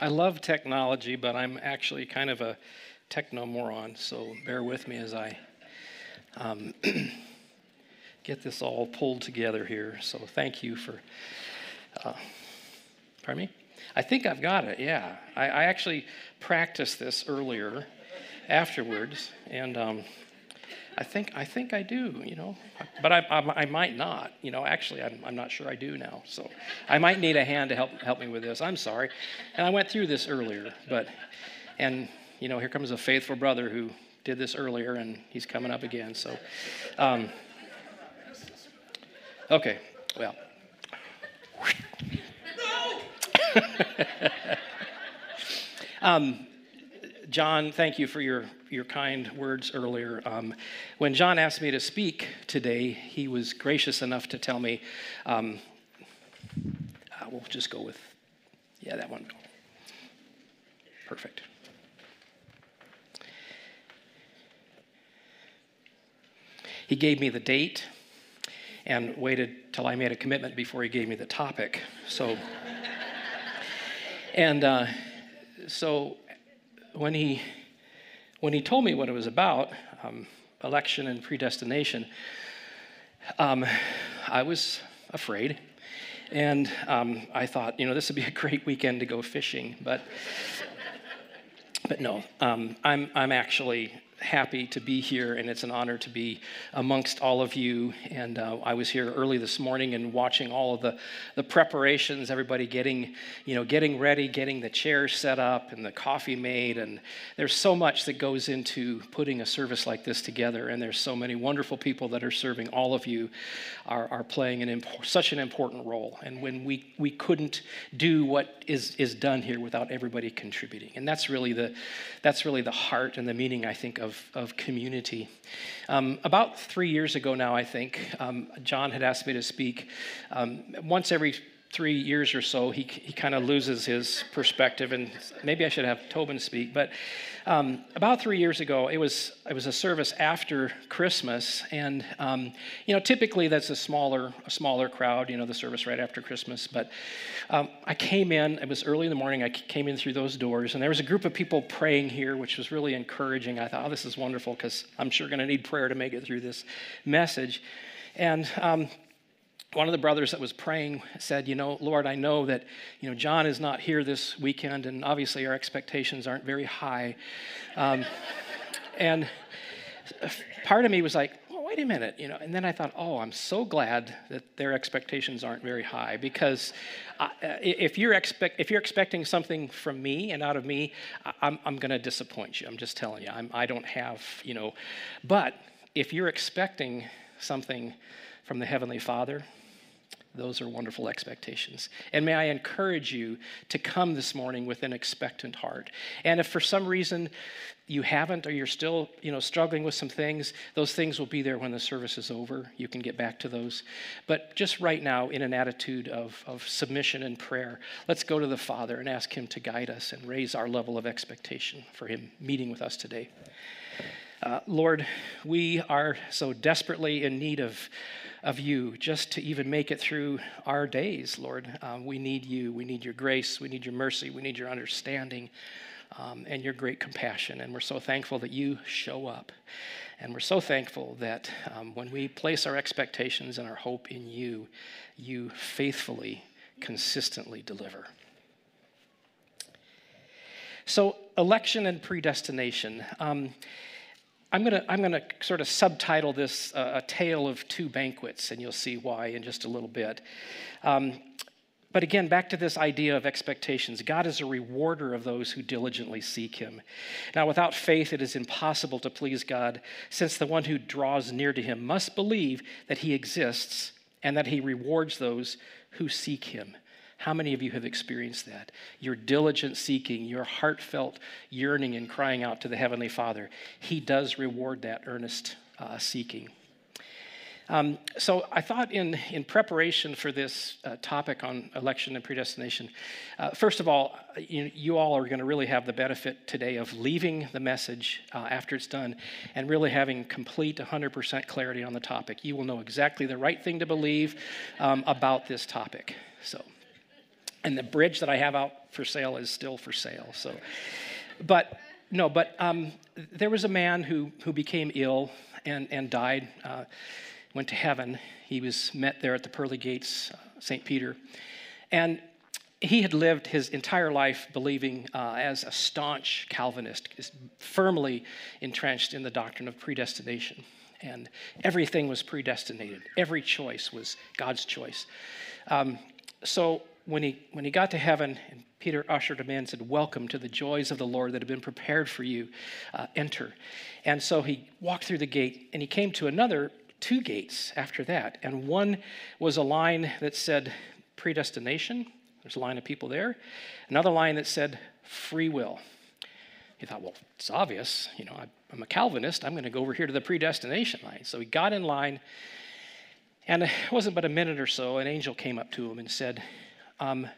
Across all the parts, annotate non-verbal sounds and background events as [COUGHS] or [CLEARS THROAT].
I love technology, but I'm actually kind of a techno moron, so bear with me as I um, [CLEARS THROAT] get this all pulled together here. So thank you for. Uh, pardon me? I think I've got it, yeah. I, I actually practiced this earlier afterwards, and um, I think I think I do, you know, but I, I, I, might not, you know. Actually, I'm, I'm not sure I do now, so I might need a hand to help help me with this. I'm sorry, and I went through this earlier, but and you know, here comes a faithful brother who did this earlier, and he's coming up again. So, um, okay, well. [LAUGHS] um, John, thank you for your, your kind words earlier. Um, when John asked me to speak today, he was gracious enough to tell me, um, uh, we'll just go with, yeah, that one. Perfect. He gave me the date and waited till I made a commitment before he gave me the topic. So, [LAUGHS] and uh, so when he when he told me what it was about, um, election and predestination, um, I was afraid. And um, I thought, you know, this would be a great weekend to go fishing, but but no, um, I'm I'm actually happy to be here, and it's an honor to be amongst all of you. And uh, I was here early this morning and watching all of the, the preparations, everybody getting, you know, getting ready, getting the chairs set up, and the coffee made. And there's so much that goes into putting a service like this together. And there's so many wonderful people that are serving. All of you are, are playing an such an important role. And when we we couldn't do what is is done here without everybody contributing, and that's really the that's really the heart and the meaning I think of of, of community. Um, about three years ago now, I think, um, John had asked me to speak. Um, once every three years or so, he, he kind of loses his perspective, and maybe I should have Tobin speak. But um, about three years ago, it was it was a service after Christmas, and um, you know typically that's a smaller a smaller crowd. You know the service right after Christmas, but um, I came in. It was early in the morning. I came in through those doors, and there was a group of people praying here, which was really encouraging. I thought, oh, this is wonderful because I'm sure going to need prayer to make it through this message, and um, one of the brothers that was praying said, You know, Lord, I know that, you know, John is not here this weekend, and obviously our expectations aren't very high. Um, and part of me was like, well, wait a minute, you know, and then I thought, oh, I'm so glad that their expectations aren't very high because I, if you're expect if you're expecting something from me and out of me, I'm, I'm going to disappoint you. I'm just telling you, I'm, I don't have, you know, but if you're expecting something from the Heavenly Father, those are wonderful expectations. And may I encourage you to come this morning with an expectant heart. And if for some reason you haven't or you're still, you know, struggling with some things, those things will be there when the service is over. You can get back to those. But just right now in an attitude of, of submission and prayer, let's go to the Father and ask him to guide us and raise our level of expectation for him meeting with us today. Uh, Lord, we are so desperately in need of of you just to even make it through our days, Lord. Um, we need you. We need your grace. We need your mercy. We need your understanding um, and your great compassion. And we're so thankful that you show up. And we're so thankful that um, when we place our expectations and our hope in you, you faithfully, consistently deliver. So, election and predestination. I'm going to I'm to sort of subtitle this uh, A Tale of Two Banquets, and you'll see why in just a little bit. Um, but again, back to this idea of expectations. God is a rewarder of those who diligently seek him. Now, without faith, it is impossible to please God, since the one who draws near to him must believe that he exists and that he rewards those who seek him. How many of you have experienced that? Your diligent seeking, your heartfelt yearning and crying out to the Heavenly Father. He does reward that earnest uh, seeking. Um, so I thought in, in preparation for this uh, topic on election and predestination, uh, first of all, you, you all are going to really have the benefit today of leaving the message uh, after it's done and really having complete 100% clarity on the topic. You will know exactly the right thing to believe um, about this topic. So And the bridge that I have out for sale is still for sale. So, but no, but um, there was a man who, who became ill and, and died, uh, went to heaven. He was met there at the pearly gates, uh, St. Peter. And he had lived his entire life believing uh, as a staunch Calvinist, firmly entrenched in the doctrine of predestination. And everything was predestinated, every choice was God's choice. Um, so when he, when he got to heaven, and Peter ushered him in and said, Welcome to the joys of the Lord that have been prepared for you. Uh, enter. And so he walked through the gate and he came to another two gates after that. And one was a line that said predestination. There's a line of people there. Another line that said free will. He thought, well, it's obvious. You know, I'm a Calvinist. I'm going to go over here to the predestination line. So he got in line. And it wasn't but a minute or so, an angel came up to him and said, um,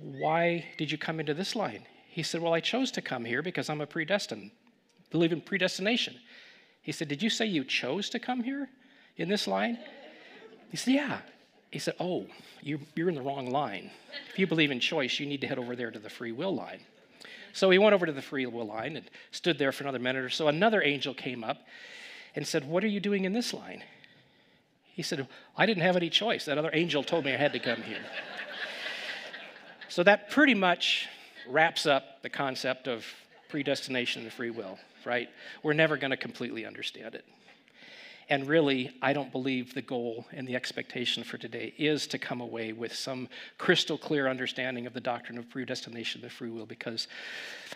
Why did you come into this line? He said, Well, I chose to come here because I'm a predestined, believe in predestination. He said, Did you say you chose to come here in this line? He said, Yeah. He said, Oh, you're, you're in the wrong line. If you believe in choice, you need to head over there to the free will line. So he went over to the free will line and stood there for another minute or so. Another angel came up and said, What are you doing in this line? He said, I didn't have any choice. That other angel told me I had to come here. So that pretty much wraps up the concept of predestination and free will, right? We're never going to completely understand it. And really, I don't believe the goal and the expectation for today is to come away with some crystal clear understanding of the doctrine of predestination and free will because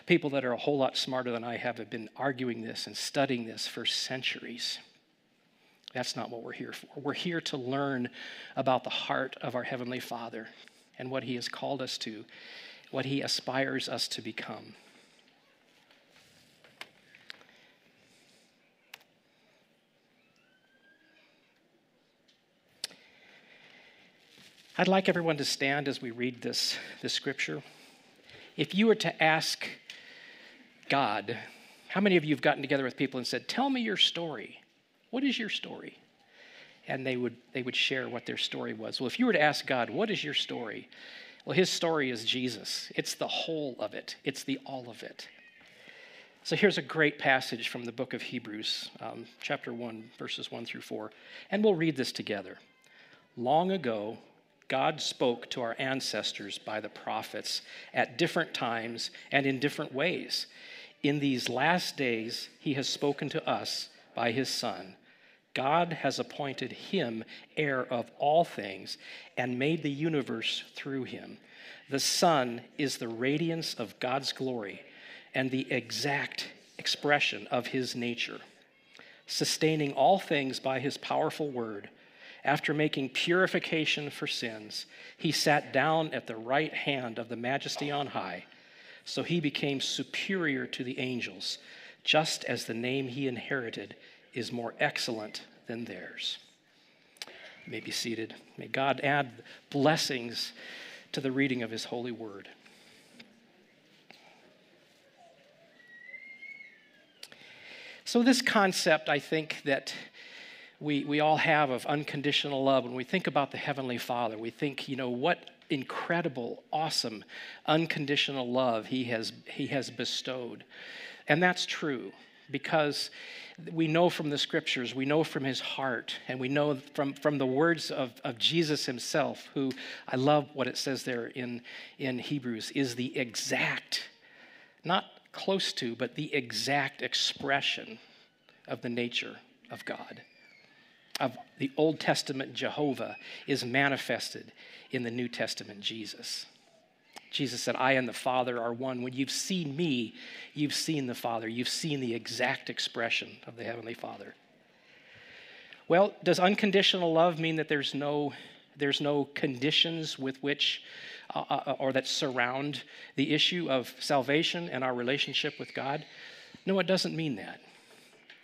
people that are a whole lot smarter than I have have been arguing this and studying this for centuries. That's not what we're here for. We're here to learn about the heart of our Heavenly Father and what He has called us to, what He aspires us to become. I'd like everyone to stand as we read this, this scripture. If you were to ask God, how many of you have gotten together with people and said, Tell me your story? What is your story? And they would, they would share what their story was. Well, if you were to ask God, What is your story? Well, his story is Jesus. It's the whole of it, it's the all of it. So here's a great passage from the book of Hebrews, um, chapter 1, verses 1 through 4. And we'll read this together. Long ago, God spoke to our ancestors by the prophets at different times and in different ways. In these last days, he has spoken to us by his Son. God has appointed him heir of all things and made the universe through him. The Son is the radiance of God's glory and the exact expression of his nature, sustaining all things by his powerful word after making purification for sins, he sat down at the right hand of the majesty on high. So he became superior to the angels, just as the name he inherited is more excellent than theirs. You may be seated. May God add blessings to the reading of his holy word. So, this concept, I think, that we, we all have of unconditional love. When we think about the Heavenly Father, we think, you know, what incredible, awesome, unconditional love He has, he has bestowed. And that's true because we know from the scriptures, we know from his heart, and we know from, from the words of, of Jesus himself, who I love what it says there in, in Hebrews, is the exact, not close to, but the exact expression of the nature of God of the Old Testament Jehovah is manifested in the New Testament Jesus. Jesus said, I and the Father are one. When you've seen me, you've seen the Father. You've seen the exact expression of the Heavenly Father. Well, does unconditional love mean that there's no, there's no conditions with which uh, uh or that surround the issue of salvation and our relationship with God? No, it doesn't mean that.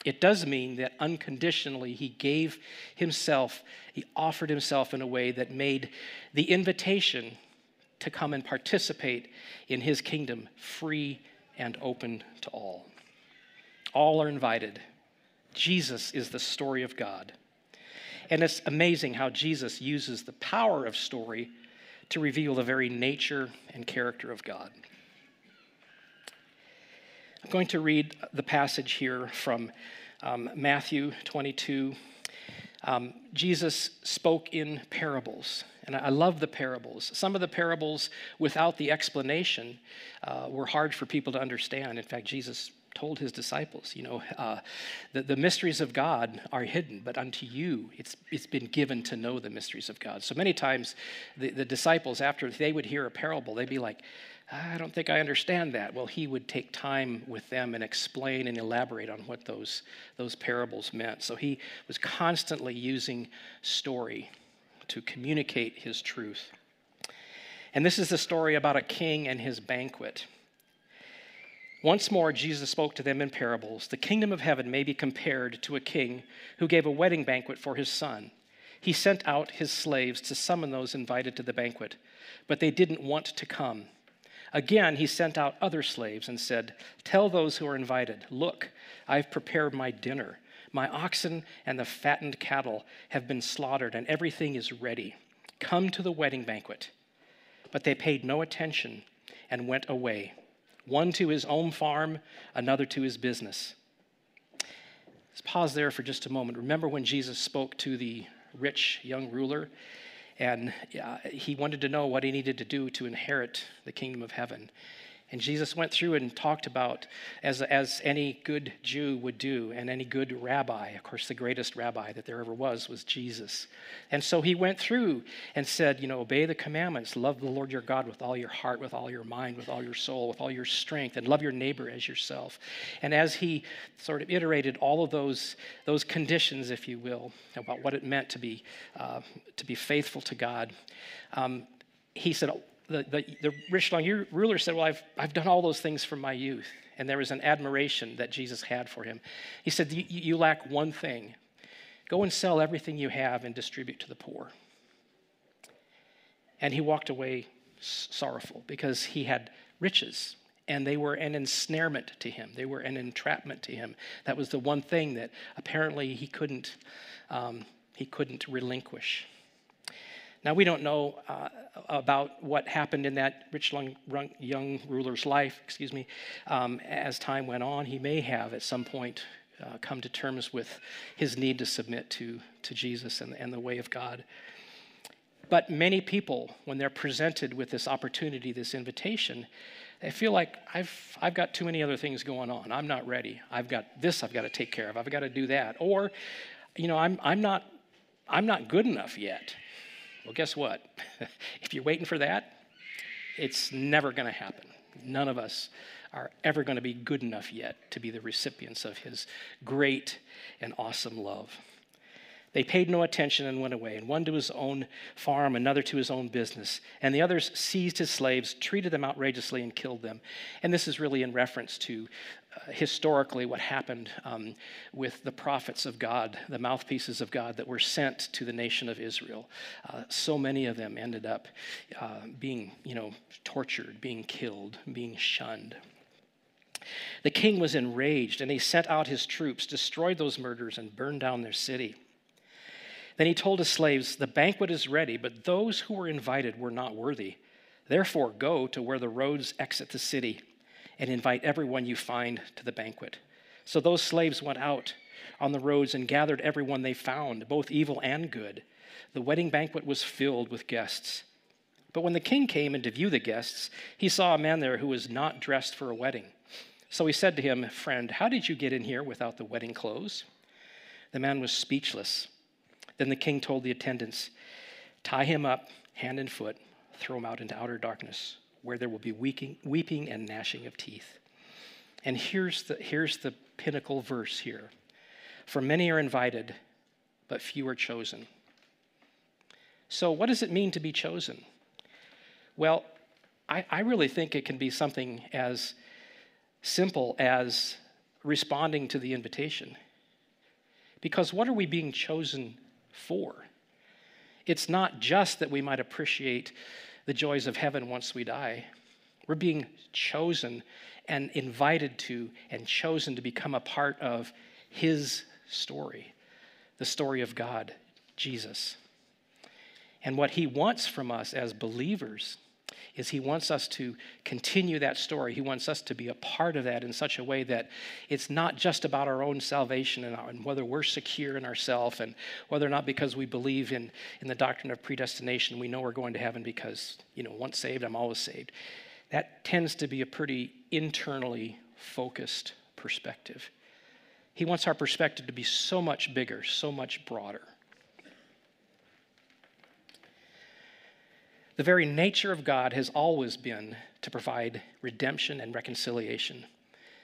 It does mean that unconditionally he gave himself, he offered himself in a way that made the invitation to come and participate in his kingdom free and open to all. All are invited. Jesus is the story of God. And it's amazing how Jesus uses the power of story to reveal the very nature and character of God. I'm going to read the passage here from um, Matthew 22. Um, Jesus spoke in parables, and I love the parables. Some of the parables, without the explanation, uh, were hard for people to understand. In fact, Jesus told his disciples, you know, uh, the, the mysteries of God are hidden, but unto you it's, it's been given to know the mysteries of God. So many times the, the disciples, after they would hear a parable, they'd be like, I don't think I understand that. Well, he would take time with them and explain and elaborate on what those, those parables meant. So he was constantly using story to communicate his truth. And this is the story about a king and his banquet. Once more, Jesus spoke to them in parables. The kingdom of heaven may be compared to a king who gave a wedding banquet for his son. He sent out his slaves to summon those invited to the banquet, but they didn't want to come. Again, he sent out other slaves and said, Tell those who are invited, Look, I've prepared my dinner. My oxen and the fattened cattle have been slaughtered, and everything is ready. Come to the wedding banquet. But they paid no attention and went away, one to his own farm, another to his business. Let's pause there for just a moment. Remember when Jesus spoke to the rich young ruler? And uh, he wanted to know what he needed to do to inherit the kingdom of heaven. And Jesus went through and talked about, as, as any good Jew would do, and any good rabbi, of course, the greatest rabbi that there ever was was Jesus. And so he went through and said, you know, obey the commandments, love the Lord your God with all your heart, with all your mind, with all your soul, with all your strength, and love your neighbor as yourself. And as he sort of iterated all of those, those conditions, if you will, about what it meant to be, uh, to be faithful to God, um, he said, the, the, the rich young ruler said, Well, I've, I've done all those things from my youth. And there was an admiration that Jesus had for him. He said, You, you lack one thing. Go and sell everything you have and distribute to the poor. And he walked away sorrowful because he had riches and they were an ensnarement to him. They were an entrapment to him. That was the one thing that apparently he couldn't, um, he couldn't relinquish. Now, we don't know uh, about what happened in that rich young ruler's life, excuse me, um, as time went on. He may have at some point uh, come to terms with his need to submit to, to Jesus and, and the way of God. But many people, when they're presented with this opportunity, this invitation, they feel like I've, I've got too many other things going on. I'm not ready. I've got this I've got to take care of. I've got to do that. Or, you know, I'm, I'm, not, I'm not good enough yet. Well, guess what? [LAUGHS] if you're waiting for that, it's never going to happen. None of us are ever going to be good enough yet to be the recipients of his great and awesome love. They paid no attention and went away, and one to his own farm, another to his own business. And the others seized his slaves, treated them outrageously, and killed them. And this is really in reference to uh, historically what happened um, with the prophets of God, the mouthpieces of God that were sent to the nation of Israel. Uh, so many of them ended up uh, being, you know, tortured, being killed, being shunned. The king was enraged, and he sent out his troops, destroyed those murderers, and burned down their city. Then he told his slaves, The banquet is ready, but those who were invited were not worthy. Therefore, go to where the roads exit the city and invite everyone you find to the banquet. So those slaves went out on the roads and gathered everyone they found, both evil and good. The wedding banquet was filled with guests. But when the king came in to view the guests, he saw a man there who was not dressed for a wedding. So he said to him, Friend, how did you get in here without the wedding clothes? The man was speechless. Then the king told the attendants, Tie him up, hand and foot, throw him out into outer darkness, where there will be weeping, and gnashing of teeth. And here's the, here's the pinnacle verse here For many are invited, but few are chosen. So, what does it mean to be chosen? Well, I, I really think it can be something as simple as responding to the invitation. Because what are we being chosen for. It's not just that we might appreciate the joys of heaven once we die. We're being chosen and invited to and chosen to become a part of His story, the story of God, Jesus. And what he wants from us as believers is he wants us to continue that story. He wants us to be a part of that in such a way that it's not just about our own salvation and, our, and whether we're secure in ourselves and whether or not because we believe in, in the doctrine of predestination, we know we're going to heaven because, you know, once saved, I'm always saved. That tends to be a pretty internally focused perspective. He wants our perspective to be so much bigger, so much broader. The very nature of God has always been to provide redemption and reconciliation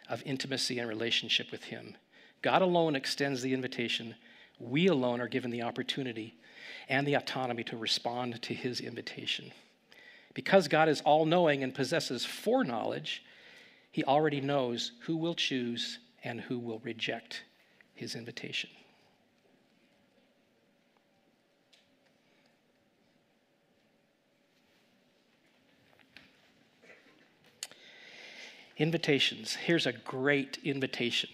of intimacy and relationship with Him. God alone extends the invitation. We alone are given the opportunity and the autonomy to respond to His invitation. Because God is all knowing and possesses foreknowledge, He already knows who will choose and who will reject His invitation. Invitations. Here's a great invitation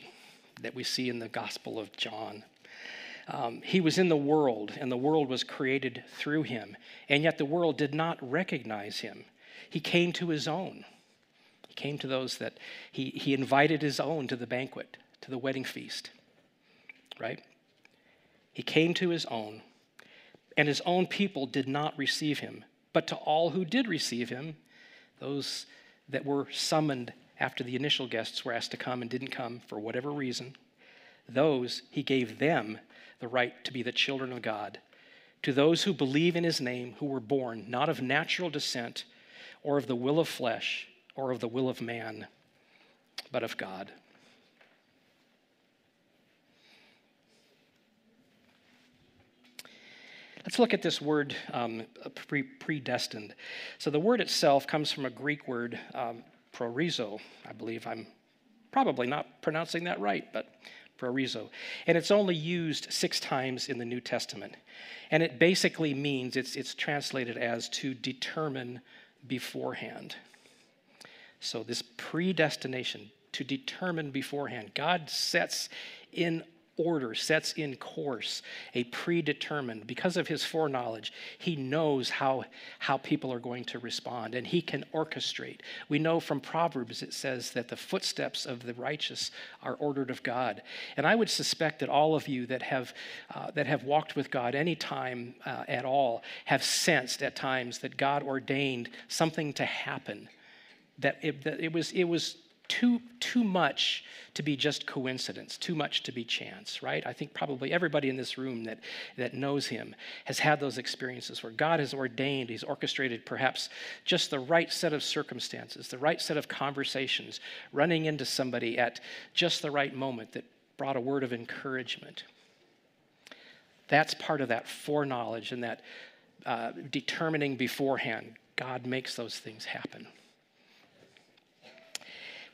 that we see in the Gospel of John. Um, he was in the world, and the world was created through him, and yet the world did not recognize him. He came to his own. He came to those that he, he invited his own to the banquet, to the wedding feast, right? He came to his own, and his own people did not receive him. But to all who did receive him, those that were summoned after the initial guests were asked to come and didn't come for whatever reason, those he gave them the right to be the children of God. To those who believe in his name, who were born not of natural descent or of the will of flesh or of the will of man, but of God. Let's look at this word um, pre- predestined. So, the word itself comes from a Greek word, um, prorizo. I believe I'm probably not pronouncing that right, but prorizo. And it's only used six times in the New Testament. And it basically means it's, it's translated as to determine beforehand. So, this predestination, to determine beforehand, God sets in order, sets in course a predetermined, because of his foreknowledge, he knows how, how people are going to respond and he can orchestrate. We know from Proverbs it says that the footsteps of the righteous are ordered of God. And I would suspect that all of you that have, uh, that have walked with God any time uh, at all have sensed at times that God ordained something to happen. That it, that it was, it was too, too much to be just coincidence, too much to be chance, right? I think probably everybody in this room that, that knows him has had those experiences where God has ordained, he's orchestrated perhaps just the right set of circumstances, the right set of conversations, running into somebody at just the right moment that brought a word of encouragement. That's part of that foreknowledge and that uh, determining beforehand. God makes those things happen.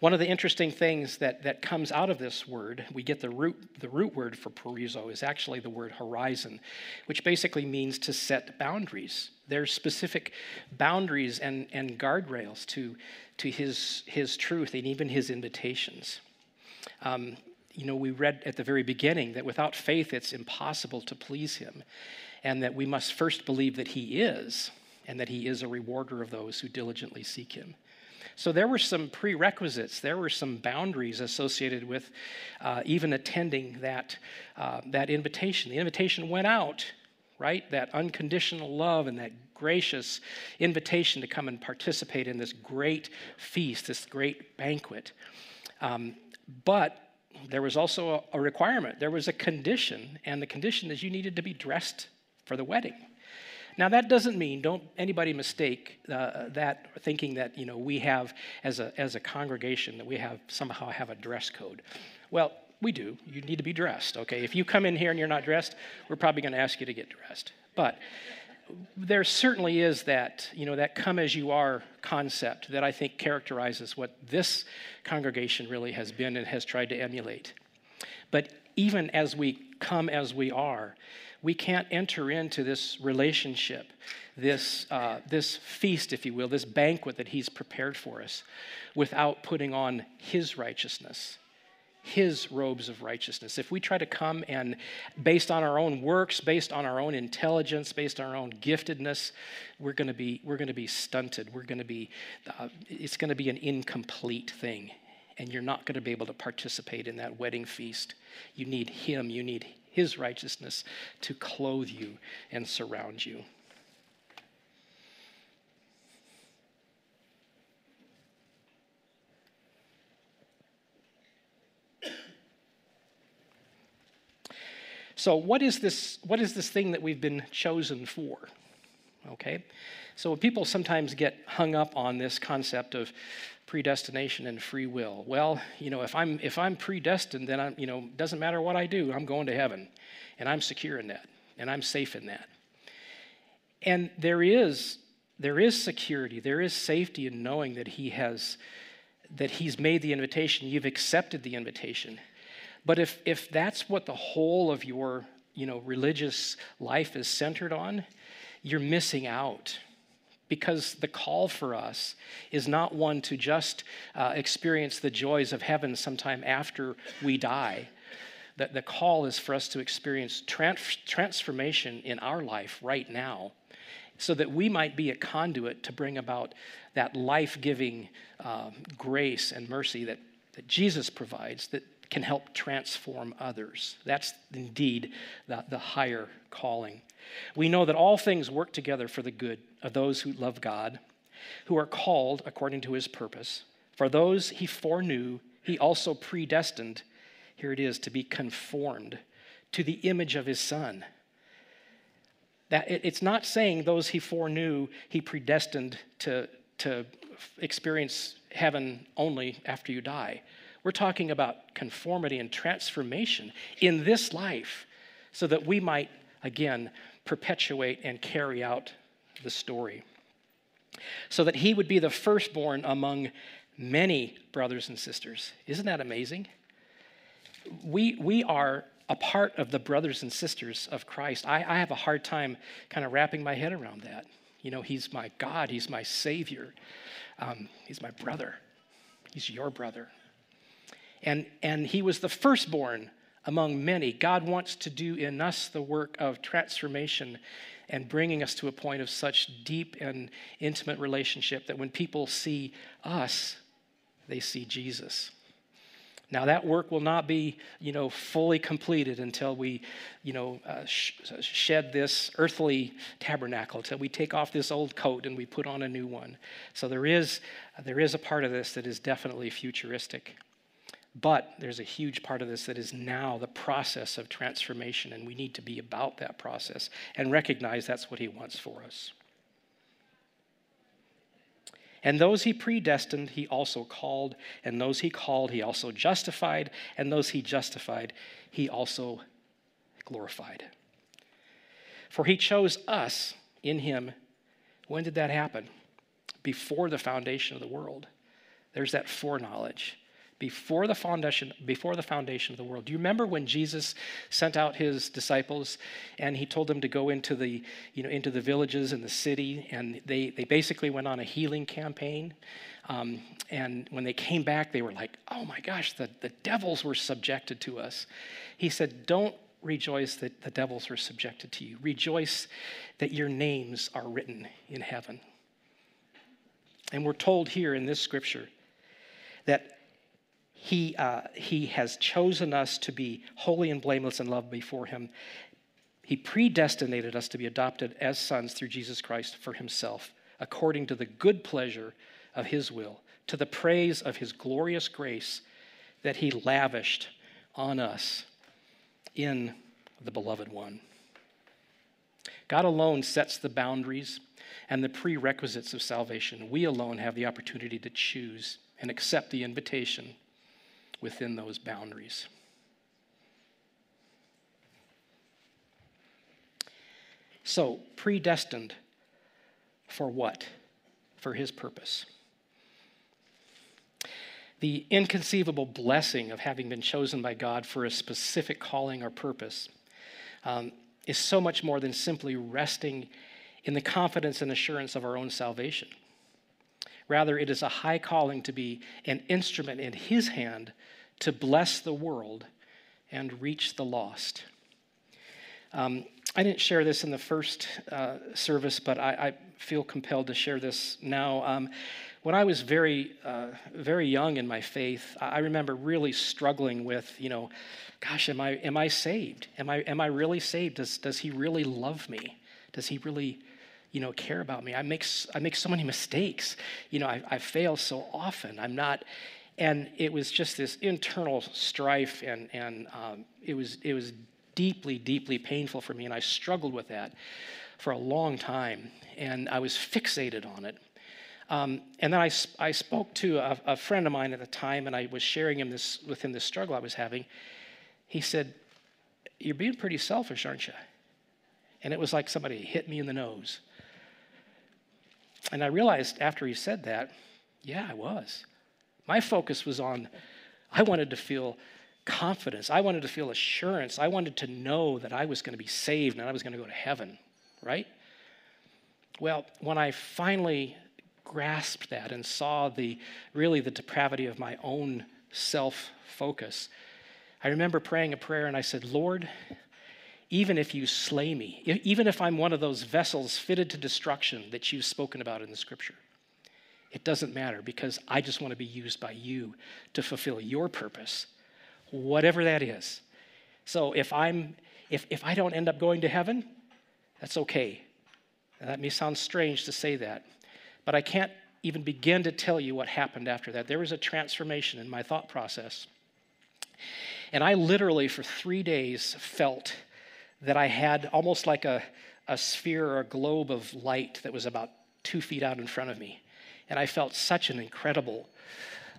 One of the interesting things that, that comes out of this word, we get the root, the root word for prorizo is actually the word horizon, which basically means to set boundaries. There's specific boundaries and, and guardrails to, to his, his truth and even his invitations. Um, you know, we read at the very beginning that without faith it's impossible to please him, and that we must first believe that he is, and that he is a rewarder of those who diligently seek him. So there were some prerequisites, there were some boundaries associated with uh, even attending that, uh, that invitation. The invitation went out, right? That unconditional love and that gracious invitation to come and participate in this great feast, this great banquet. Um, but there was also a, a requirement, there was a condition, and the condition is you needed to be dressed for the wedding. Now, that doesn't mean, don't anybody mistake uh, that thinking that, you know, we have, as a, as a congregation, that we have somehow have a dress code. Well, we do. You need to be dressed, okay? If you come in here and you're not dressed, we're probably going to ask you to get dressed. But there certainly is that, you know, that come as you are concept that I think characterizes what this congregation really has been and has tried to emulate. But even as we come as we are, we can't enter into this relationship, this, uh, this feast, if you will, this banquet that He's prepared for us without putting on His righteousness, his robes of righteousness. If we try to come and, based on our own works, based on our own intelligence, based on our own giftedness, we're going to be we're going to be stunted. We're going to be uh, it's going to be an incomplete thing, and you're not going to be able to participate in that wedding feast. You need Him. You need His righteousness to clothe you and surround you. [COUGHS] So, what is this, what is this thing that we've been chosen for? Okay? So, people sometimes get hung up on this concept of predestination and free will. Well, you know, if I'm if I'm predestined, then I'm, you know, doesn't matter what I do, I'm going to heaven. And I'm secure in that. And I'm safe in that. And there is there is security, there is safety in knowing that he has that he's made the invitation, you've accepted the invitation. But if, if that's what the whole of your you know, religious life is centered on, you're missing out. Because the call for us is not one to just uh, experience the joys of heaven sometime after we die. The, the call is for us to experience trans- transformation in our life right now so that we might be a conduit to bring about that life giving uh, grace and mercy that, that Jesus provides, that can help transform others. That's indeed the, the higher calling. We know that all things work together for the good of those who love God, who are called according to his purpose. For those he foreknew, he also predestined, here it is, to be conformed to the image of his Son. That it's not saying those he foreknew, he predestined to, to experience heaven only after you die. We're talking about conformity and transformation in this life so that we might, again, perpetuate and carry out the story. So that he would be the firstborn among many brothers and sisters. Isn't that amazing? We, we are a part of the brothers and sisters of Christ. I, I have a hard time kind of wrapping my head around that. You know, he's my God, he's my Savior, um, he's my brother, he's your brother and, and he was the firstborn among many. God wants to do in us the work of transformation and bringing us to a point of such deep and intimate relationship that when people see us, they see Jesus. Now that work will not be, you know, fully completed until we, you know, uh, sh- shed this earthly tabernacle, until we take off this old coat and we put on a new one. So there is, there is a part of this that is definitely futuristic. But there's a huge part of this that is now the process of transformation, and we need to be about that process and recognize that's what He wants for us. And those he predestined, he also called. And those he called, he also justified. And those he justified, he also glorified. For he chose us in him. When did that happen? Before the foundation of the world. There's that foreknowledge before the foundation before the foundation of the world. Do you remember when Jesus sent out his disciples and he told them to go into the you know into the villages and the city and they they basically went on a healing campaign. Um, and when they came back, they were like, "Oh my gosh, the, the devils were subjected to us." He said, "Don't rejoice that the devils were subjected to you. Rejoice that your names are written in heaven." And we're told here in this scripture that he, uh, he has chosen us to be holy and blameless in love before Him. He predestinated us to be adopted as sons through Jesus Christ for Himself, according to the good pleasure of His will, to the praise of His glorious grace that He lavished on us in the Beloved One. God alone sets the boundaries and the prerequisites of salvation. We alone have the opportunity to choose and accept the invitation within those boundaries. So, predestined for what? For his purpose. The inconceivable blessing of having been chosen by God for a specific calling or purpose um, is so much more than simply resting in the confidence and assurance of our own salvation. Rather, it is a high calling to be an instrument in His hand to bless the world and reach the lost. Um, I didn't share this in the first uh, service, but I, I, feel compelled to share this now. Um, when I was very, uh, very young in my faith, I remember really struggling with, you know, gosh, am I, am I saved? Am I, am I really saved? Does, does he really love me? Does he really, you know, care about me? I make, I make so many mistakes. You know, I, I fail so often. I'm not, and it was just this internal strife, and, and um, it, was, it was deeply, deeply painful for me, and I struggled with that for a long time, and I was fixated on it. Um, and then I, I spoke to a, a, friend of mine at the time, and I was sharing him this, with him this struggle I was having. He said, You're being pretty selfish, aren't you? And it was like somebody hit me in the nose. And I realized after he said that, yeah, I was. My focus was on, I wanted to feel confidence. I wanted to feel assurance. I wanted to know that I was going to be saved and I was going to go to heaven, right? Well, when I finally grasped that and saw the really the depravity of my own self focus, I remember praying a prayer and I said, Lord, even if you slay me, even if I'm one of those vessels fitted to destruction that you've spoken about in the scripture, it doesn't matter because I just want to be used by you to fulfill your purpose, whatever that is. So if I'm if, if I don't end up going to heaven, that's okay. Now, that may sound strange to say that, but I can't even begin to tell you what happened after that. There was a transformation in my thought process. And I literally, for three days, felt that I had almost like a, a sphere or a globe of light that was about two feet out in front of me. And I felt such an incredible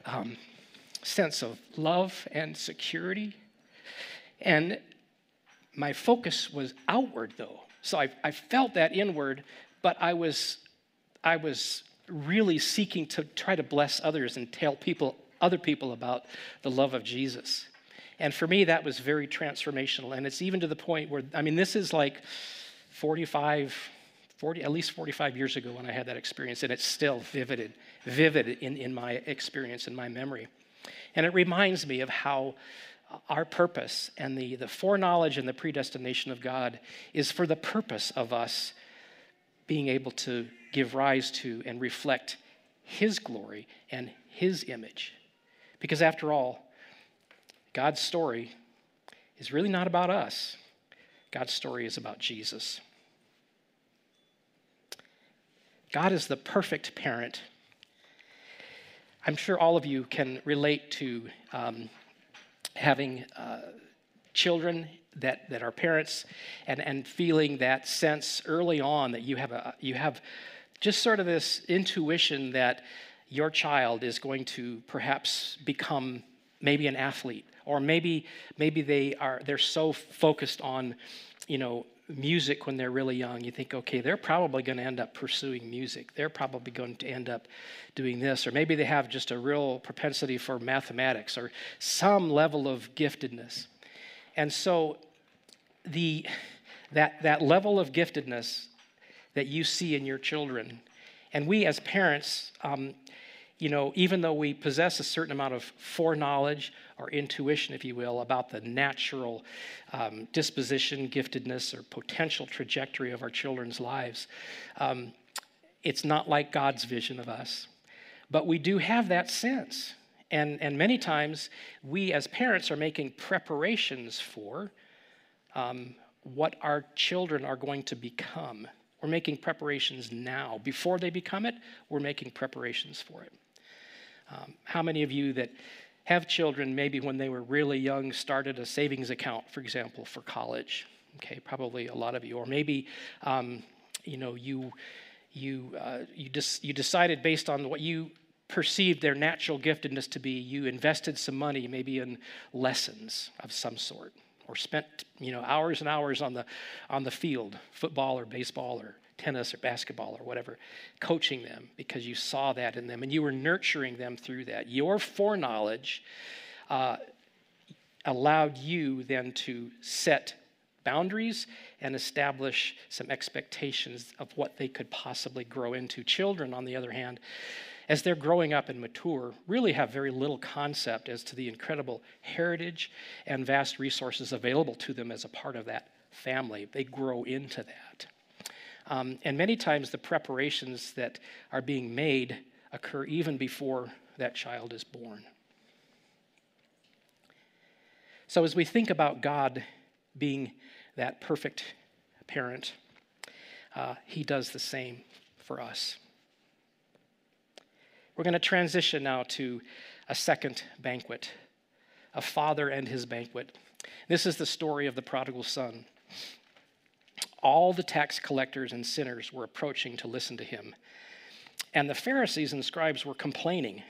um, sense of love and security. And my focus was outward, though. So I, I felt that inward, but I was, I was really seeking to try to bless others and tell people, other people about the love of Jesus. And for me, that was very transformational. And it's even to the point where, I mean, this is like 45, 40, at least 45 years ago when I had that experience, and it's still vivid, vivid in, in my experience, in my memory. And it reminds me of how our purpose and the, the foreknowledge and the predestination of God is for the purpose of us being able to give rise to and reflect His glory and His image. Because after all, God's story is really not about us, God's story is about Jesus. God is the perfect parent. I'm sure all of you can relate to um, having uh, children that, that are parents and, and feeling that sense early on that you have, a, you have just sort of this intuition that your child is going to perhaps become maybe an athlete or maybe maybe they are they're so focused on you know music when they're really young, you think, okay, they're probably going to end up pursuing music. They're probably going to end up doing this. Or maybe they have just a real propensity for mathematics or some level of giftedness. And so the, that, that level of giftedness that you see in your children, and we as parents, um, you know, even though we possess a certain amount of foreknowledge or intuition, if you will, about the natural um, disposition, giftedness, or potential trajectory of our children's lives, um, it's not like God's vision of us. But we do have that sense. And, and many times, we as parents are making preparations for um, what our children are going to become. We're making preparations now. Before they become it, we're making preparations for it. Um, how many of you that have children, maybe when they were really young, started a savings account, for example, for college? Okay, probably a lot of you. Or maybe, um, you know, you, you, uh, you, you decided based on what you perceived their natural giftedness to be, you invested some money maybe in lessons of some sort or spent you know hours and hours on the on the field football or baseball or tennis or basketball or whatever, coaching them because you saw that in them and you were nurturing them through that. Your foreknowledge uh, allowed you then to set boundaries and establish some expectations of what they could possibly grow into. Children, on the other hand, as they're growing up and mature, really have very little concept as to the incredible heritage and vast resources available to them as a part of that family. They grow into that. Um, and many times the preparations that are being made occur even before that child is born. So, as we think about God being that perfect parent, uh, He does the same for us. We're going to transition now to a second banquet, a father and his banquet. This is the story of the prodigal son. All the tax collectors and sinners were approaching to listen to him. And the Pharisees and scribes were complaining.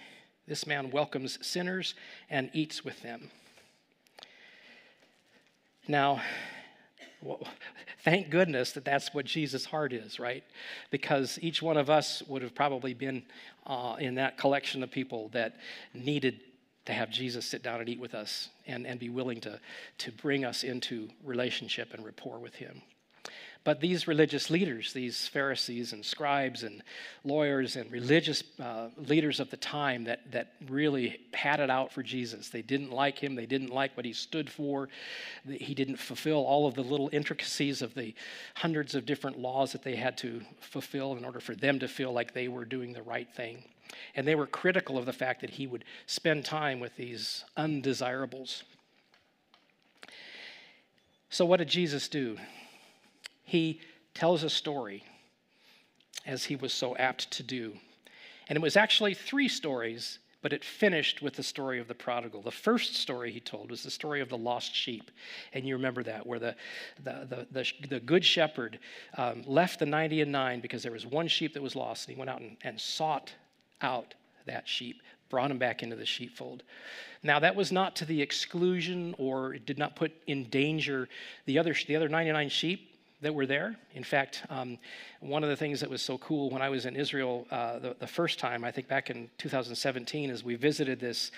This man welcomes sinners and eats with them. Now, well, thank goodness that that's what Jesus' heart is, right? Because each one of us would have probably been uh, in that collection of people that needed to have Jesus sit down and eat with us and, and be willing to, to bring us into relationship and rapport with him. But these religious leaders, these Pharisees and scribes and lawyers and religious uh, leaders of the time that, that really had it out for Jesus, they didn't like him. They didn't like what he stood for. He didn't fulfill all of the little intricacies of the hundreds of different laws that they had to fulfill in order for them to feel like they were doing the right thing. And they were critical of the fact that he would spend time with these undesirables. So, what did Jesus do? He tells a story, as he was so apt to do. And it was actually three stories, but it finished with the story of the prodigal. The first story he told was the story of the lost sheep. And you remember that, where the, the, the, the, the good shepherd um, left the 90 and 9 because there was one sheep that was lost, and he went out and, and sought out that sheep, brought him back into the sheepfold. Now, that was not to the exclusion or it did not put in danger the other, the other 99 sheep that were there. In fact, um, one of the things that was so cool when I was in Israel uh, the, the, first time, I think back in 2017, is we visited this,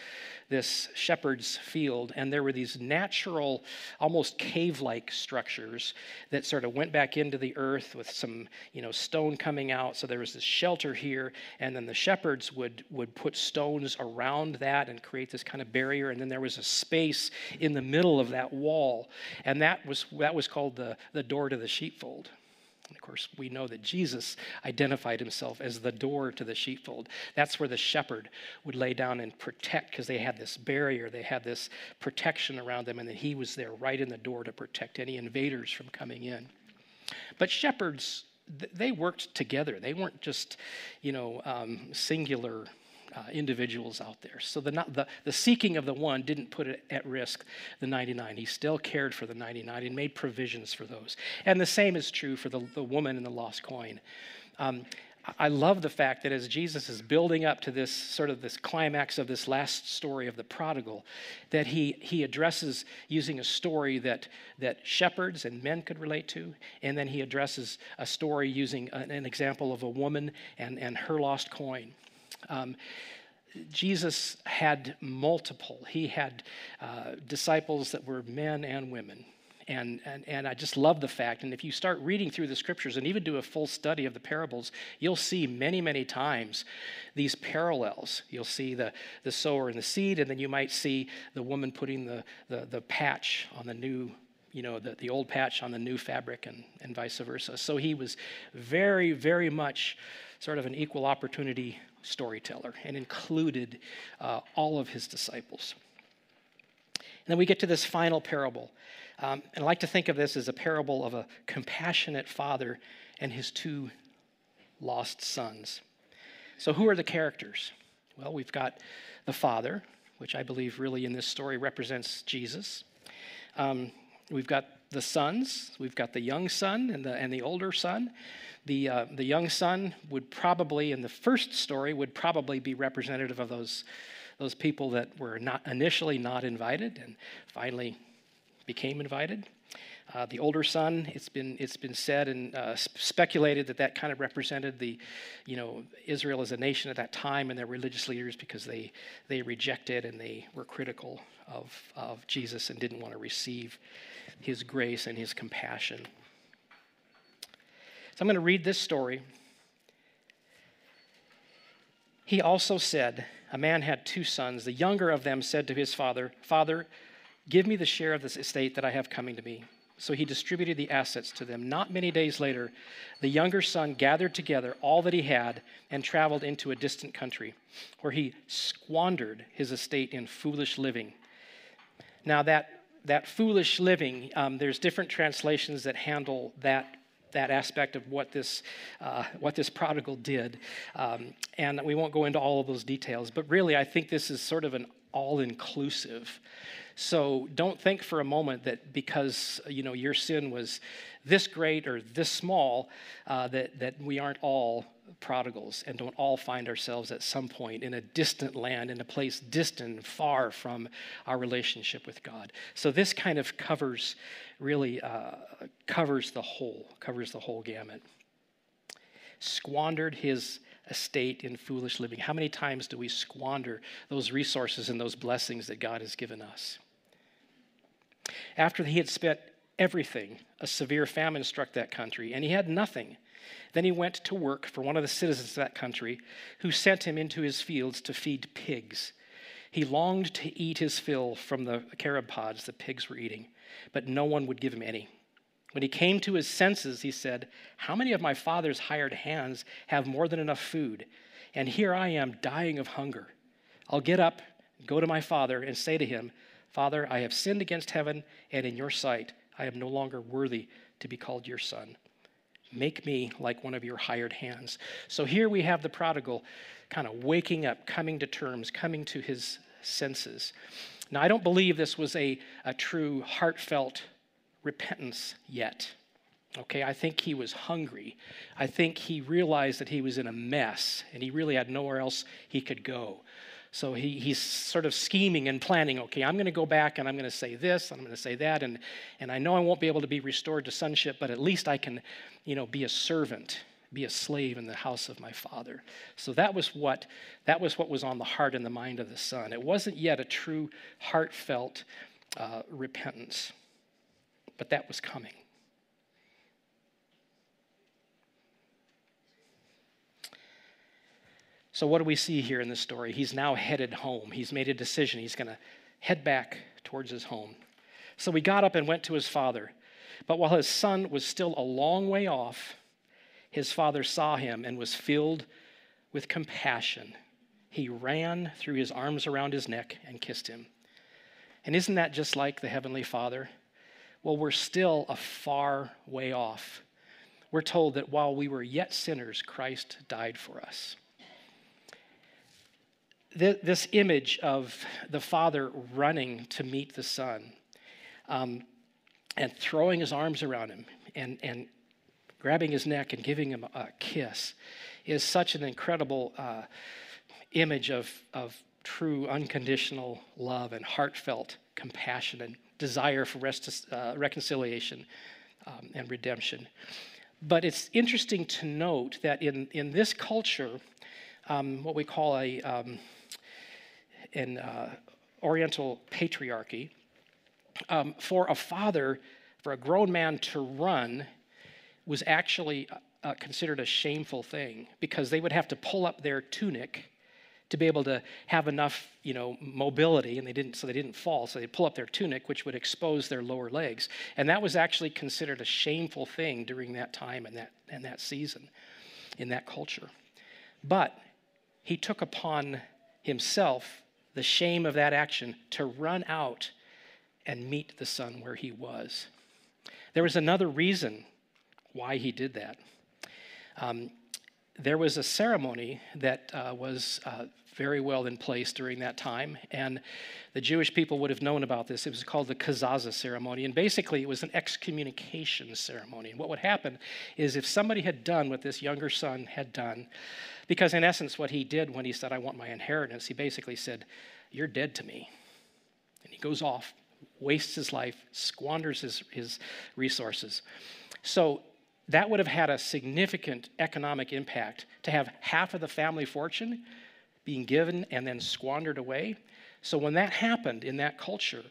this shepherd's field, and there were these natural, almost cave like structures that sort of went back into the earth with some you know, stone coming out. So there was this shelter here, and then the shepherds would, would put stones around that and create this kind of barrier, and then there was a space in the middle of that wall, and that was, that was called the, the door to the sheepfold. And of course, we know that Jesus identified himself as the door to the sheepfold. That's where the shepherd would lay down and protect because they had this barrier, they had this protection around them, and that he was there right in the door to protect any invaders from coming in. But shepherds, they worked together. They weren't just, you know, um, singular uh, individuals out there. So the, the, the seeking of the one didn't put it at risk the 99. He still cared for the 99 and made provisions for those. And the same is true for the, the woman in the lost coin. Um, I love the fact that as Jesus is building up to this sort of this climax of this last story of the prodigal, that he, he addresses using a story that, that shepherds and men could relate to, and then he addresses a story using an, an example of a woman and, and her lost coin. Um, Jesus had multiple. He had uh, disciples that were men and women. And, and, and I just love the fact, and if you start reading through the scriptures and even do a full study of the parables, you'll see many, many times these parallels. You'll see the, the sower and the seed, and then you might see the woman putting the, the, the patch on the new you know, the, the old patch on the new fabric and, and vice versa. So he was very, very much sort of an equal opportunity storyteller and included uh, all of his disciples. And then we get to this final parable. Um, and I like to think of this as a parable of a compassionate father and his two lost sons. So, who are the characters? Well, we've got the father, which I believe really in this story represents Jesus. Um, we've got the sons. We've got the young son and the, and the older son. The, uh, the young son would probably, in the first story, would probably be representative of those, those people that were not initially not invited and finally became invited. Uh, the older son, it's been, it's been said and uh, speculated that that kind of represented the, you know, Israel as a nation at that time and their religious leaders because they, they rejected and they were critical of, of Jesus and didn't want to receive his grace and his compassion. So I'm going to read this story. He also said, A man had two sons. The younger of them said to his father, Father, give me the share of this estate that I have coming to me. So he distributed the assets to them. Not many days later, the younger son gathered together all that he had and traveled into a distant country, where he squandered his estate in foolish living. Now, that, that foolish living, um, there's different translations that handle that that aspect of what this, uh, what this prodigal did. Um, and we won't go into all of those details, but really, I think this is sort of an all inclusive. So don't think for a moment that because you know your sin was this great or this small, uh, that, that we aren't all prodigals and don't all find ourselves at some point in a distant land, in a place distant, far from our relationship with God. So this kind of covers, really uh, covers the whole, covers the whole gamut. Squandered his estate in foolish living. How many times do we squander those resources and those blessings that God has given us? After he had spent everything, a severe famine struck that country, and he had nothing. Then he went to work for one of the citizens of that country, who sent him into his fields to feed pigs. He longed to eat his fill from the carob pods the pigs were eating, but no one would give him any. When he came to his senses, he said, How many of my father's hired hands have more than enough food? And here I am dying of hunger. I'll get up, go to my father, and say to him, Father, I have sinned against heaven and in your sight. I am no longer worthy to be called your son. Make me like one of your hired hands. So here we have the prodigal kind of waking up, coming to terms, coming to his senses. Now, I don't believe this was a, a true heartfelt repentance yet. Okay, I think he was hungry. I think he realized that he was in a mess and he really had nowhere else he could go. So he, he's sort of scheming and planning okay, I'm going to go back and I'm going to say this, and I'm going to say that, and, and I know I won't be able to be restored to sonship, but at least I can, you know, be a servant, be a slave in the house of my father. So that was what that was what was on the heart and the mind of the son. It wasn't yet a true heartfelt uh, repentance but that was coming. So, what do we see here in this story? He's now headed home. He's made a decision. He's going to head back towards his home. So, he got up and went to his father. But while his son was still a long way off, his father saw him and was filled with compassion. He ran, threw his arms around his neck, and kissed him. And isn't that just like the Heavenly Father? Well, we're still a far way off. We're told that while we were yet sinners, Christ died for us. This image of the Father running to meet the Son um, and throwing his arms around him and, and grabbing his neck and giving him a kiss is such an incredible uh, image of, of true unconditional love and heartfelt compassion and desire for rest, uh, reconciliation um, and redemption. But it's interesting to note that in, in this culture, um, what we call a um, an uh, Oriental patriarchy, um, for a father, for a grown man to run, was actually uh, considered a shameful thing because they would have to pull up their tunic to be able to have enough, you know, mobility, and they didn't, so they didn't fall. So they'd pull up their tunic, which would expose their lower legs, and that was actually considered a shameful thing during that time and that and that season, in that culture. But he took upon himself the shame of that action to run out and meet the son where he was. There was another reason why he did that. Um, there was a ceremony that uh, was uh, very well in place during that time, and the Jewish people would have known about this. It was called the Kezazah ceremony, and basically it was an excommunication ceremony. And what would happen is if somebody had done what this younger son had done, because in essence, what he did when he said, I want my inheritance, he basically said, You're dead to me. And he goes off, wastes his life, squanders his, his resources. So that would have had a significant economic impact to have half of the family fortune being given and then squandered away. So when that happened in that culture,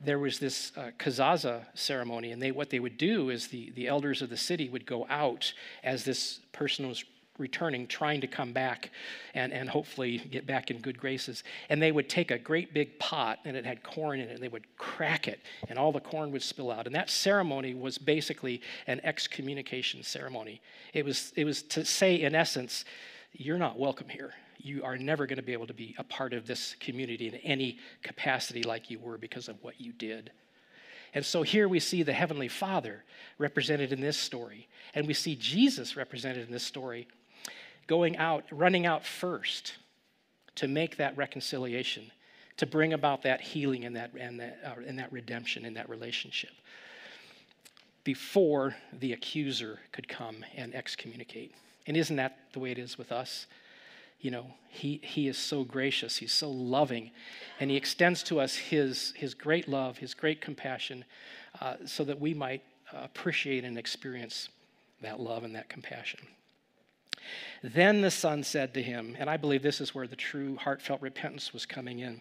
there was this uh, kezazah ceremony, and they, what they would do is the, the elders of the city would go out as this person was returning, trying to come back and, and hopefully get back in good graces. And they would take a great big pot and it had corn in it and they would crack it and all the corn would spill out. And that ceremony was basically an excommunication ceremony. It was, it was to say, in essence, you're not welcome here. You are never going to be able to be a part of this community in any capacity like you were because of what you did. And so here we see the Heavenly Father represented in this story, and we see Jesus represented in this story going out, running out first to make that reconciliation, to bring about that healing and that, and that, uh, and that redemption in that relationship before the accuser could come and excommunicate. And isn't that the way it is with us? You know, he, he is so gracious, he's so loving, and he extends to us his, his great love, his great compassion, uh, so that we might appreciate and experience that love and that compassion. Then the son said to him, and I believe this is where the true heartfelt repentance was coming in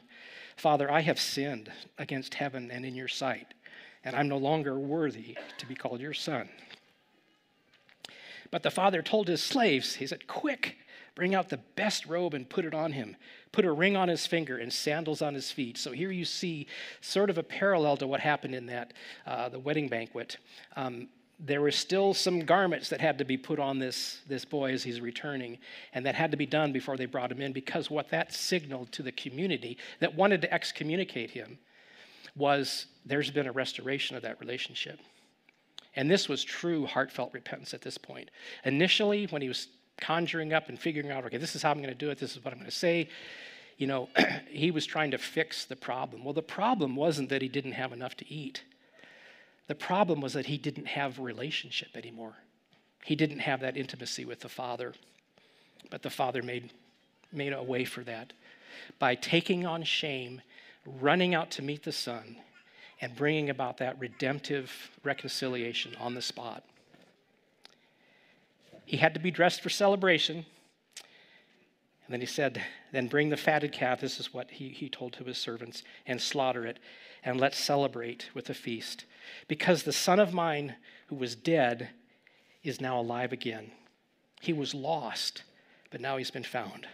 Father, I have sinned against heaven and in your sight, and I'm no longer worthy to be called your son. But the father told his slaves, He said, Quick, bring out the best robe and put it on him. Put a ring on his finger and sandals on his feet. So here you see sort of a parallel to what happened in that, uh, the wedding banquet. Um, there were still some garments that had to be put on this, this boy as he's returning, and that had to be done before they brought him in because what that signaled to the community that wanted to excommunicate him was there's been a restoration of that relationship. And this was true heartfelt repentance at this point. Initially, when he was conjuring up and figuring out, okay, this is how I'm going to do it, this is what I'm going to say, you know, [CLEARS THROAT] he was trying to fix the problem. Well, the problem wasn't that he didn't have enough to eat. The problem was that he didn't have relationship anymore. He didn't have that intimacy with the Father. But the Father made, made a way for that by taking on shame, running out to meet the Son, and bringing about that redemptive reconciliation on the spot. He had to be dressed for celebration. And then he said, Then bring the fatted calf. This is what he, he told to his servants, and slaughter it, and let's celebrate with a feast. Because the son of mine who was dead is now alive again. He was lost, but now he's been found.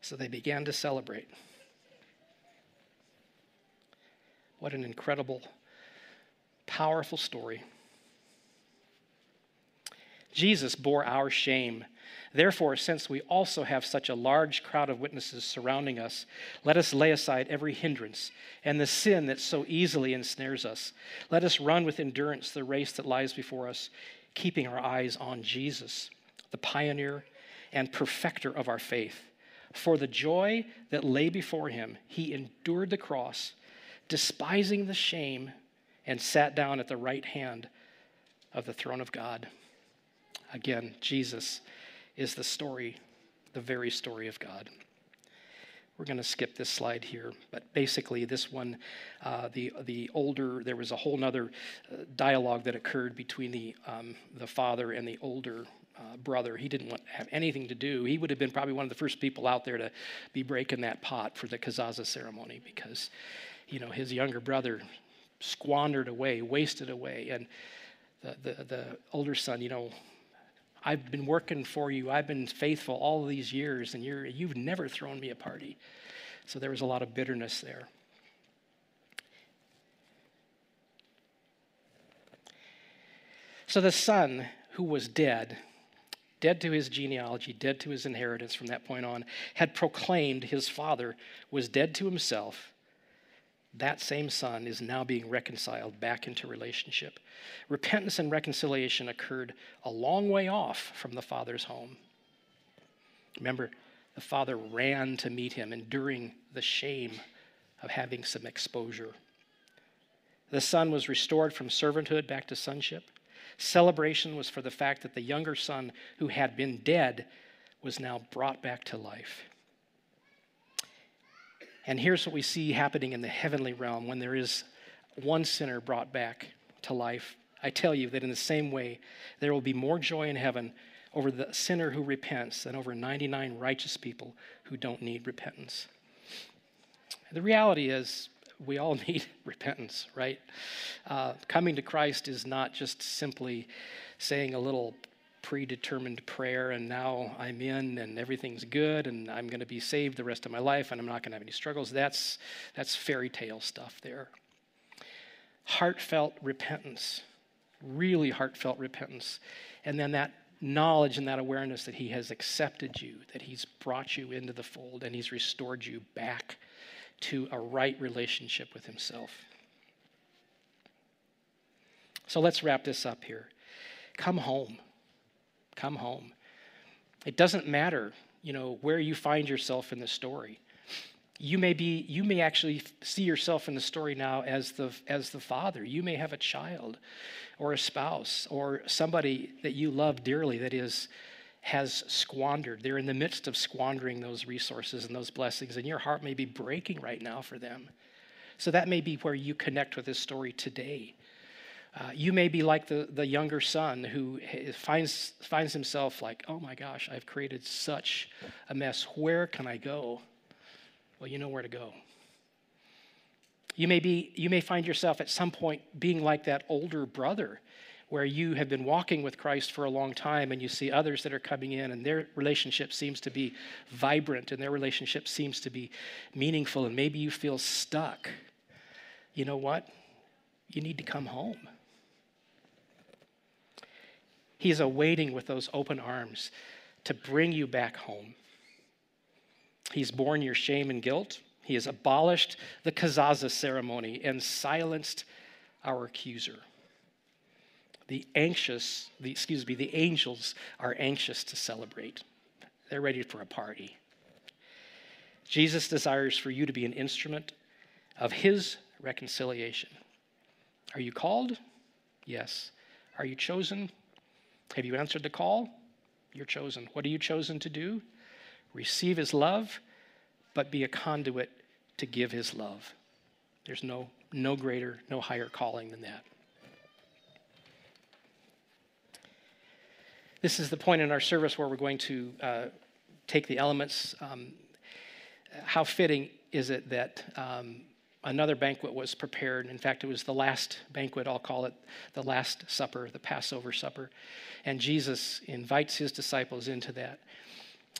So they began to celebrate. What an incredible, powerful story. Jesus bore our shame. Therefore, since we also have such a large crowd of witnesses surrounding us, let us lay aside every hindrance and the sin that so easily ensnares us. Let us run with endurance the race that lies before us, keeping our eyes on Jesus, the pioneer and perfecter of our faith. For the joy that lay before him, he endured the cross, despising the shame, and sat down at the right hand of the throne of God. Again, Jesus is the story, the very story of God. We're going to skip this slide here, but basically, this one, uh, the the older, there was a whole other uh, dialogue that occurred between the um, the father and the older uh, brother. He didn't want to have anything to do. He would have been probably one of the first people out there to be breaking that pot for the kezazah ceremony because, you know, his younger brother squandered away, wasted away, and the the, the older son, you know, I've been working for you. I've been faithful all these years, and you're, you've never thrown me a party. So there was a lot of bitterness there. So the son who was dead, dead to his genealogy, dead to his inheritance from that point on, had proclaimed his father was dead to himself that same son is now being reconciled back into relationship. Repentance and reconciliation occurred a long way off from the father's home. Remember, the father ran to meet him, enduring the shame of having some exposure. The son was restored from servanthood back to sonship. Celebration was for the fact that the younger son, who had been dead, was now brought back to life. And here's what we see happening in the heavenly realm when there is one sinner brought back to life. I tell you that in the same way, there will be more joy in heaven over the sinner who repents than over 99 righteous people who don't need repentance. The reality is, we all [LAUGHS] need repentance, right? Uh, coming to Christ is not just simply saying a little predetermined prayer and now I'm in and everything's good and I'm going to be saved the rest of my life and I'm not going to have any struggles. That's, that's fairy tale stuff there. Heartfelt repentance, really heartfelt repentance. And then that knowledge and that awareness that He has accepted you, that He's brought you into the fold, and He's restored you back to a right relationship with Himself. So let's wrap this up here. Come home. Come home. It doesn't matter, you know, where you find yourself in the story. You may be you may actually see yourself in the story now as the as the father. You may have a child or a spouse or somebody that you love dearly that is has squandered. They're in the midst of squandering those resources and those blessings and your heart may be breaking right now for them. So that may be where you connect with this story today. Uh, you may be like the, the younger son who finds, finds himself like, oh my gosh, I've created such a mess. Where can I go? Well, you know where to go. You may, be, you may find yourself at some point being like that older brother where you have been walking with Christ for a long time and you see others that are coming in and their relationship seems to be vibrant and their relationship seems to be meaningful and maybe you feel stuck. You know what? You need to come home. He is awaiting with those open arms to bring you back home. He's borne your shame and guilt. He has abolished the kezazah ceremony and silenced our accuser. The anxious, the, excuse me, the angels are anxious to celebrate. They're ready for a party. Jesus desires for you to be an instrument of his reconciliation. Are you called? Yes. Are you chosen? Have you answered the call? You're chosen. What are you chosen to do? Receive his love, but be a conduit to give his love. There's no, no greater, no higher calling than that. This is the point in our service where we're going to uh, take the elements. Um, how fitting is it that um, another banquet was prepared. In fact, it was the last banquet, I'll call it the Last Supper, the Passover Supper. And Jesus invites his disciples into that.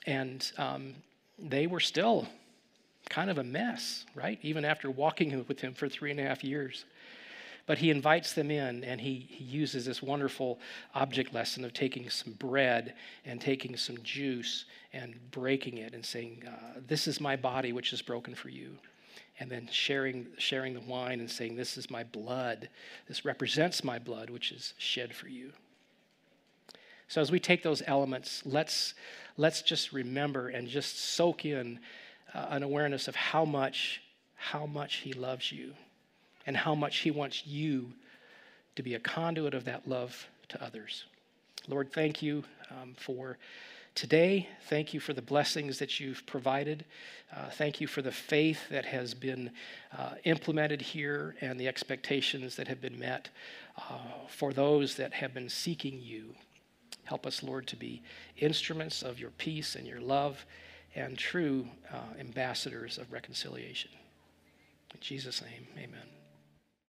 And um, they were still kind of a mess, right? Even after walking with him for three and a half years. But he invites them in and he, he uses this wonderful object lesson of taking some bread and taking some juice and breaking it and saying, uh, This is my body, which is broken for you and then sharing, sharing the wine and saying, This is my blood. This represents my blood, which is shed for you. So as we take those elements, let's, let's just remember and just soak in uh, an awareness of how much, how much He loves you and how much He wants you to be a conduit of that love to others. Lord, thank you um, for today. Thank you for the blessings that you've provided. Uh, thank you for the faith that has been uh, implemented here and the expectations that have been met uh, for those that have been seeking you. Help us, Lord, to be instruments of your peace and your love and true uh, ambassadors of reconciliation. In Jesus' name, amen.